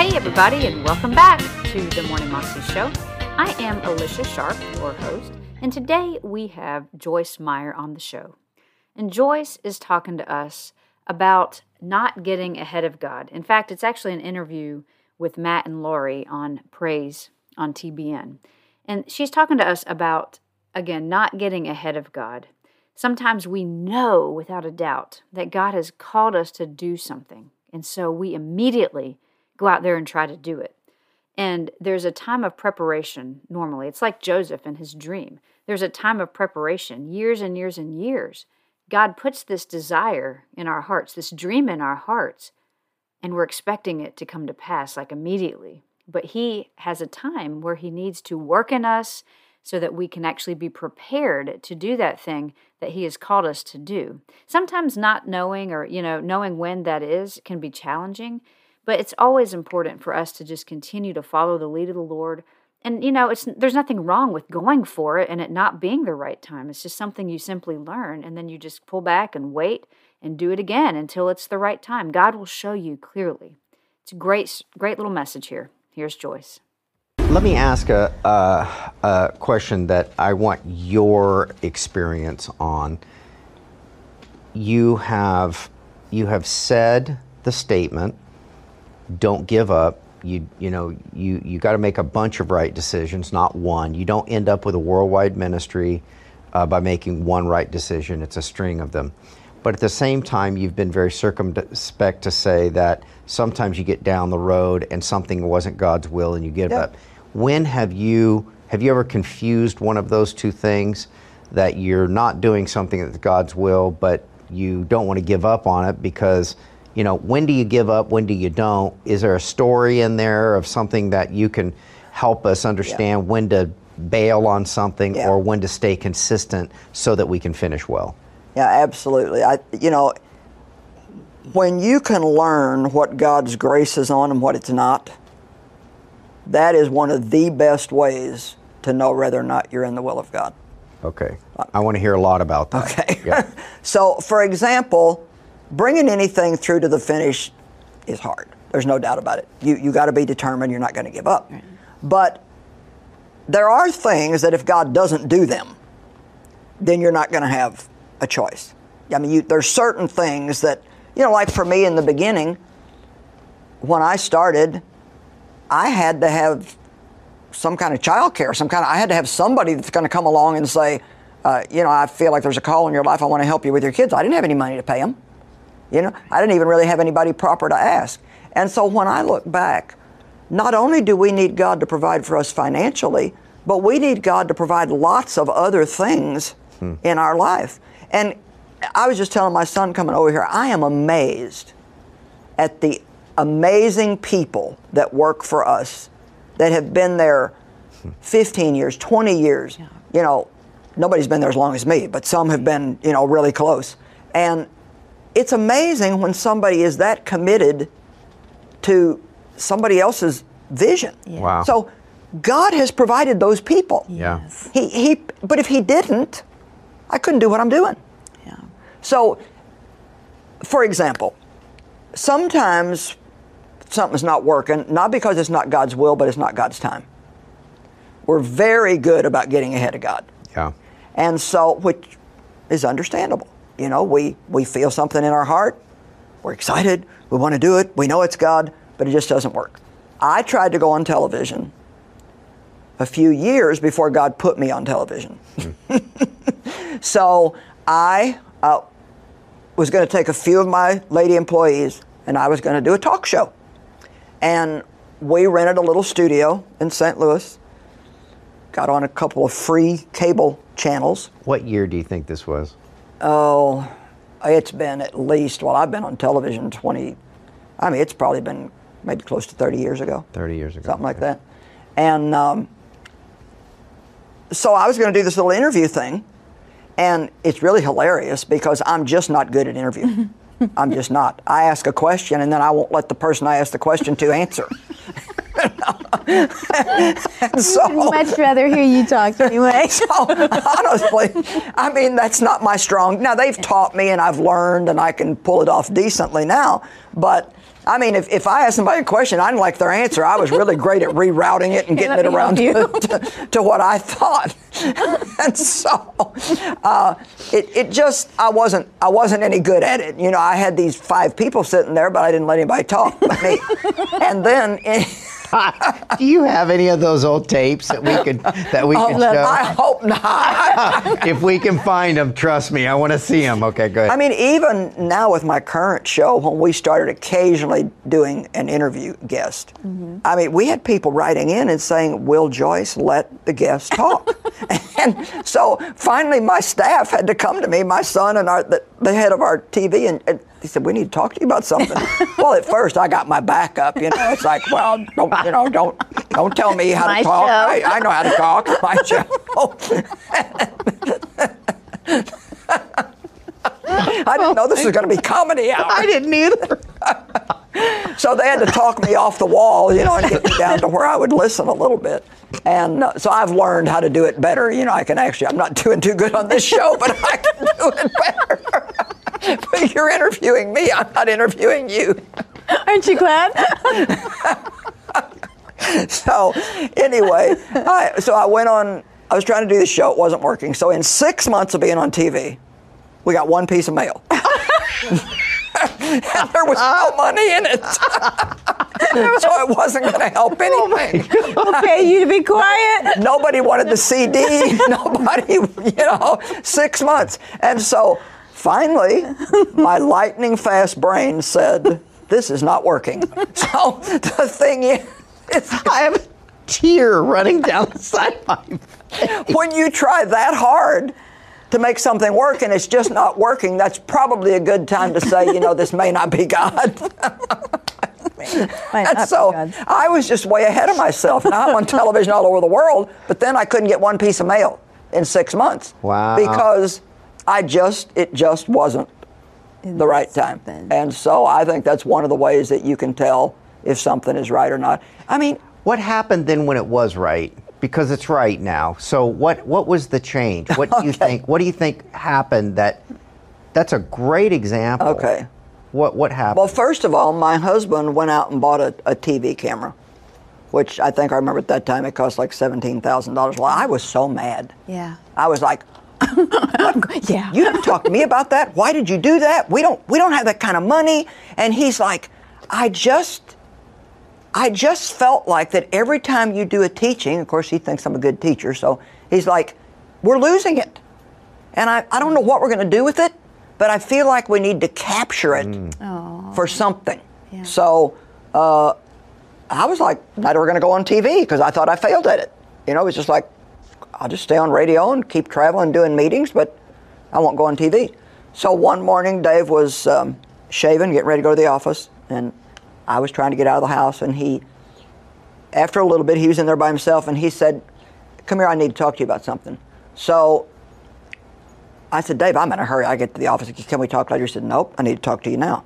Hey, everybody, and welcome back to the Morning Moxie Show. I am Alicia Sharp, your host, and today we have Joyce Meyer on the show. And Joyce is talking to us about not getting ahead of God. In fact, it's actually an interview with Matt and Laurie on Praise on TBN. And she's talking to us about, again, not getting ahead of God. Sometimes we know without a doubt that God has called us to do something. And so we immediately go out there and try to do it. And there's a time of preparation normally. It's like Joseph and his dream. There's a time of preparation, years and years and years. God puts this desire in our hearts, this dream in our hearts, and we're expecting it to come to pass like immediately. But He has a time where He needs to work in us so that we can actually be prepared to do that thing that He has called us to do. Sometimes not knowing or, you know, knowing when that is can be challenging. But it's always important for us to just continue to follow the lead of the Lord. And you know, it's there's nothing wrong with going for it and it not being the right time. It's just something you simply learn and then you just pull back and wait and do it again until it's the right time. God will show you clearly. It's a great great little message here. Here's Joyce. Let me ask a, a, a question that I want your experience on. You have you have said the statement don't give up. You you know you you got to make a bunch of right decisions, not one. You don't end up with a worldwide ministry uh, by making one right decision. It's a string of them. But at the same time, you've been very circumspect to say that sometimes you get down the road and something wasn't God's will and you give Yep. up. When have you have you ever confused one of those two things that you're not doing something that's God's will, but you don't want to give up on it because you know when do you give up when do you don't is there a story in there of something that you can help us understand when to bail on something Yeah. or when to stay consistent so that we can finish well Yeah, absolutely. I, you know, when you can learn what God's grace is on and what it's not, that is one of the best ways to know whether or not you're in the will of God. okay uh, i want to hear a lot about that Okay. yeah. so, for example, bringing anything through to the finish is hard. There's no doubt about it. You you got to be determined. You're not going to give up. But there are things that if God doesn't do them, then you're not going to have a choice. I mean, you, there's certain things that you know, like for me in the beginning, when I started, I had to have some kind of child care, some kind of, I had to have somebody that's going to come along and say, uh, you know, I feel like there's a call in your life. I want to help you with your kids. I didn't have any money to pay them. You know, I didn't even really have anybody proper to ask. And so when I look back, not only do we need God to provide for us financially, but we need God to provide lots of other things hmm. in our life. And I was just telling my son coming over here, I am amazed at the amazing people that work for us that have been there hmm. 15 years, 20 years. You know, nobody's been there as long as me, but some have been, you know, really close. And it's amazing when somebody is that committed to somebody else's vision. Wow. So God has provided those people. Yeah. He, he, but if he didn't, I couldn't do what I'm doing. Yeah. So, for example, sometimes something's not working, not because it's not God's will, but it's not God's time. We're very good about getting ahead of God. yeah And so, which is understandable. You know, we, we feel something in our heart, we're excited, we want to do it, we know it's God, but it just doesn't work. I tried to go on television a few years before God put me on television. so I uh, was going to take a few of my lady employees and I was going to do a talk show. And we rented a little studio in St. Louis, got on a couple of free cable channels. what year do you think this was Oh, it's been at least, well, I've been on television 20, I mean, it's probably been maybe close to 30 years ago. 30 years ago Something like Okay. that. And um, so I was going to do this little interview thing, and it's really hilarious because I'm just not good at interviewing. I'm just not. I ask a question and then I won't let the person I ask the question to answer. so, I'd much rather hear you talk anyway. so honestly, I mean that's not my strong. Now they've taught me and I've learned and I can pull it off decently now. But I mean, if, if I ask somebody a question, I didn't like their answer. I was really great at rerouting it and getting it around to, to, to what I thought. and so uh, it, it just I wasn't I wasn't any good at it. You know, I had these five people sitting there, but I didn't let anybody talk but me. and then. Do you have any of those old tapes that we could that we oh, could show? I hope not. if we can find them, trust me, I want to see them. Okay, good. I mean, even now with my current show, when we started occasionally doing an interview guest, mm-hmm. I mean, we had people writing in and saying, Will Joyce let the guest talk? and so finally, my staff had to come to me, my son and our, the, the head of our TV, and, and he said, "We need to talk to you about something." well, at first I got my back up. You know, it's like, well, don't you know, don't don't tell me how to talk. I, I know how to talk. My show. I didn't know this was going to be comedy hour. I didn't either. So they had to talk me off the wall, you know, and get me down to where I would listen a little bit. And so I've learned how to do it better. You know, I can actually, I'm not doing too good on this show, but I can do it better. but you're interviewing me, I'm not interviewing you. Aren't you glad? So anyway, I, so I went on, I was trying to do the show, it wasn't working. So in six months of being on TV, we got one piece of mail. and there was no money in it. so it wasn't going to help oh anything. we'll pay you to be quiet. Nobody wanted the CD. Nobody, you know, six months. And so finally, my lightning fast brain said, this is not working. So the thing is, I have a tear running down the side of my face. when you try that hard to make something work and it's just not working, that's probably a good time to say, you know, this may not be God. Might And so I was just way ahead of myself. Now I'm on television all over the world, but then I couldn't get one piece of mail in six months. Wow. Because I just, it just wasn't the right time. Something. And so I think that's one of the ways that you can tell if something is right or not. I mean, What happened then when it was right? Because it's right now. So what what was the change? What do you think? What do you think happened that? That's a great example. Okay. What what happened? Well, first of all, my husband went out and bought a, a TV camera, which I think I remember at that time it cost like seventeen thousand dollars. Well, I was so mad. Yeah. I was like, Yeah. "You didn't talk to me about that. Why did you do that? We don't we don't have that kind of money." And he's like, "I just." I just felt like that every time you do a teaching, of course, he thinks I'm a good teacher, so he's like, we're losing it. And I, I don't know what we're going to do with it, but I feel like we need to capture it for something. Yeah. So uh, I was like, not we're going to go on TV because I thought I failed at it. You know, it was just like, I'll just stay on radio and keep traveling, doing meetings, but I won't go on TV. So one morning, Dave was um, shaving, getting ready to go to the office, and I was trying to get out of the house, and he, after a little bit, he was in there by himself, and he said, "Come here, I need to talk to you about something." So I said, "Dave, I'm in a hurry. I get to the office. Can we talk later?" He said, "Nope, I need to talk to you now."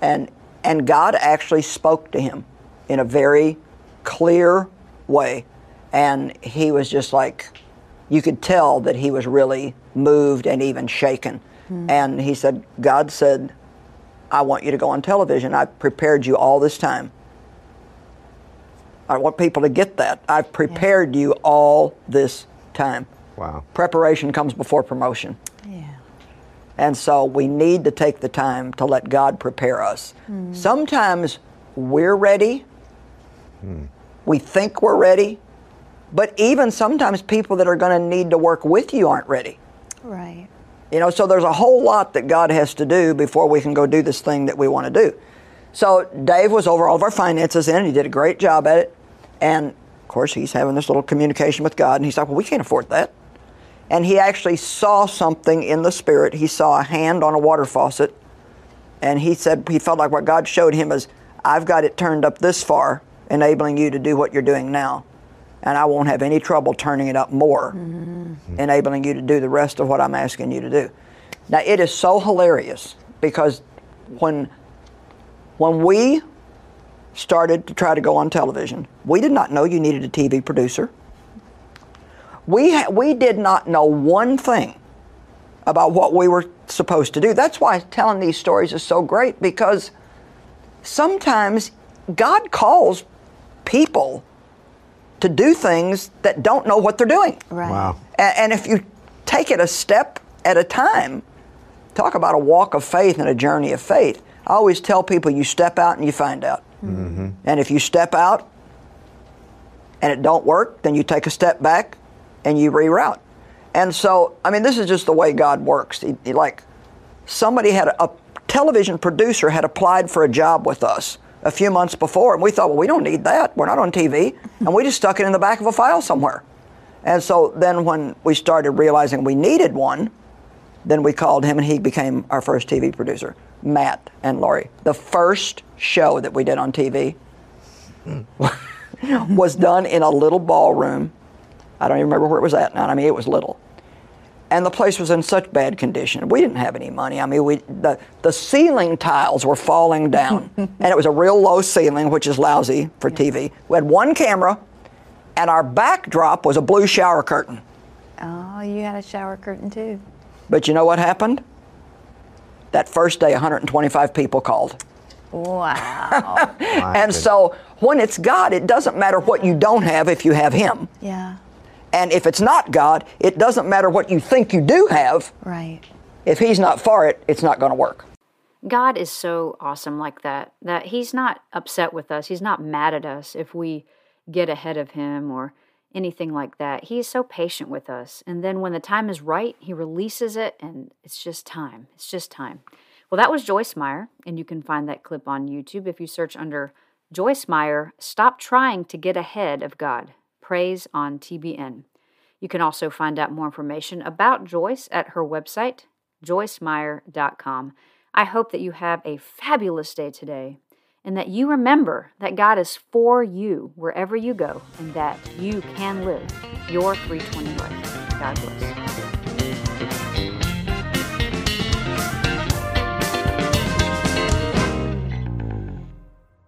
And and God actually spoke to him in a very clear way, and he was just like, you could tell that he was really moved and even shaken. Hmm. And he said, God said, I want you to go on television. I've prepared you all this time. I want people to get that. I've prepared you all this time. Wow. Preparation comes before promotion. And so we need to take the time to let God prepare us. Hmm. Sometimes we're ready, hmm. we think we're ready, but even sometimes people that are going to need to work with you aren't ready. Right. You know, so there's a whole lot that God has to do before we can go do this thing that we want to do. So Dave was over all of our finances in, and he did a great job at it. And of course, he's having this little communication with God, and he's like, "Well, we can't afford that." And he actually saw something in the spirit. He saw a hand on a water faucet, and he said he felt like what God showed him is, "I've got it turned up this far, enabling you to do what you're doing now." and I won't have any trouble turning it up more, mm-hmm. enabling you to do the rest of what I'm asking you to do. Now, it is so hilarious because when when we started to try to go on television, we did not know you needed a TV producer. We ha- we did not know one thing about what we were supposed to do. That's why telling these stories is so great because sometimes God calls people to do things that don't know what they're doing. Right. Wow. A- And if you take it a step at a time, talk about a walk of faith and a journey of faith. I always tell people you step out and you find out. Mm-hmm. And if you step out and it don't work, then you take a step back and you reroute. And so, I mean, this is just the way God works. He, he like somebody had a, a television producer had applied for a job with us a few months before, and we thought, well, we don't need that. We're not on TV, and we just stuck it in the back of a file somewhere. And so then, when we started realizing we needed one, then we called him, and he became our first TV producer, Matt and Laurie. The first show that we did on TV hmm. was done in a little ballroom. I don't even remember where it was at now. I mean, it was little and the place was in such bad condition. We didn't have any money. I mean, we the the ceiling tiles were falling down, and it was a real low ceiling, which is lousy for TV. We had one camera, and our backdrop was a blue shower curtain. Oh, you had a shower curtain too. But you know what happened? That first day, 125 people called. Wow. My And so when it's God, it doesn't matter what you don't have if you have Him. yeah. And if it's not God, it doesn't matter what you think you do have. Right. If He's not for it, it's not going to work. God is so awesome like that, that He's not upset with us. He's not mad at us if we get ahead of Him or anything like that. He is so patient with us. And then when the time is right, He releases it, and it's just time. It's just time. Well, that was Joyce Meyer, and you can find that clip on YouTube if you search under Joyce Meyer, Stop Trying to Get Ahead of God. Praise on TBN. You can also find out more information about Joyce at her website, joycemeyer.com. I hope that you have a fabulous day today and that you remember that God is for you wherever you go and that you can live your 320 life. God bless.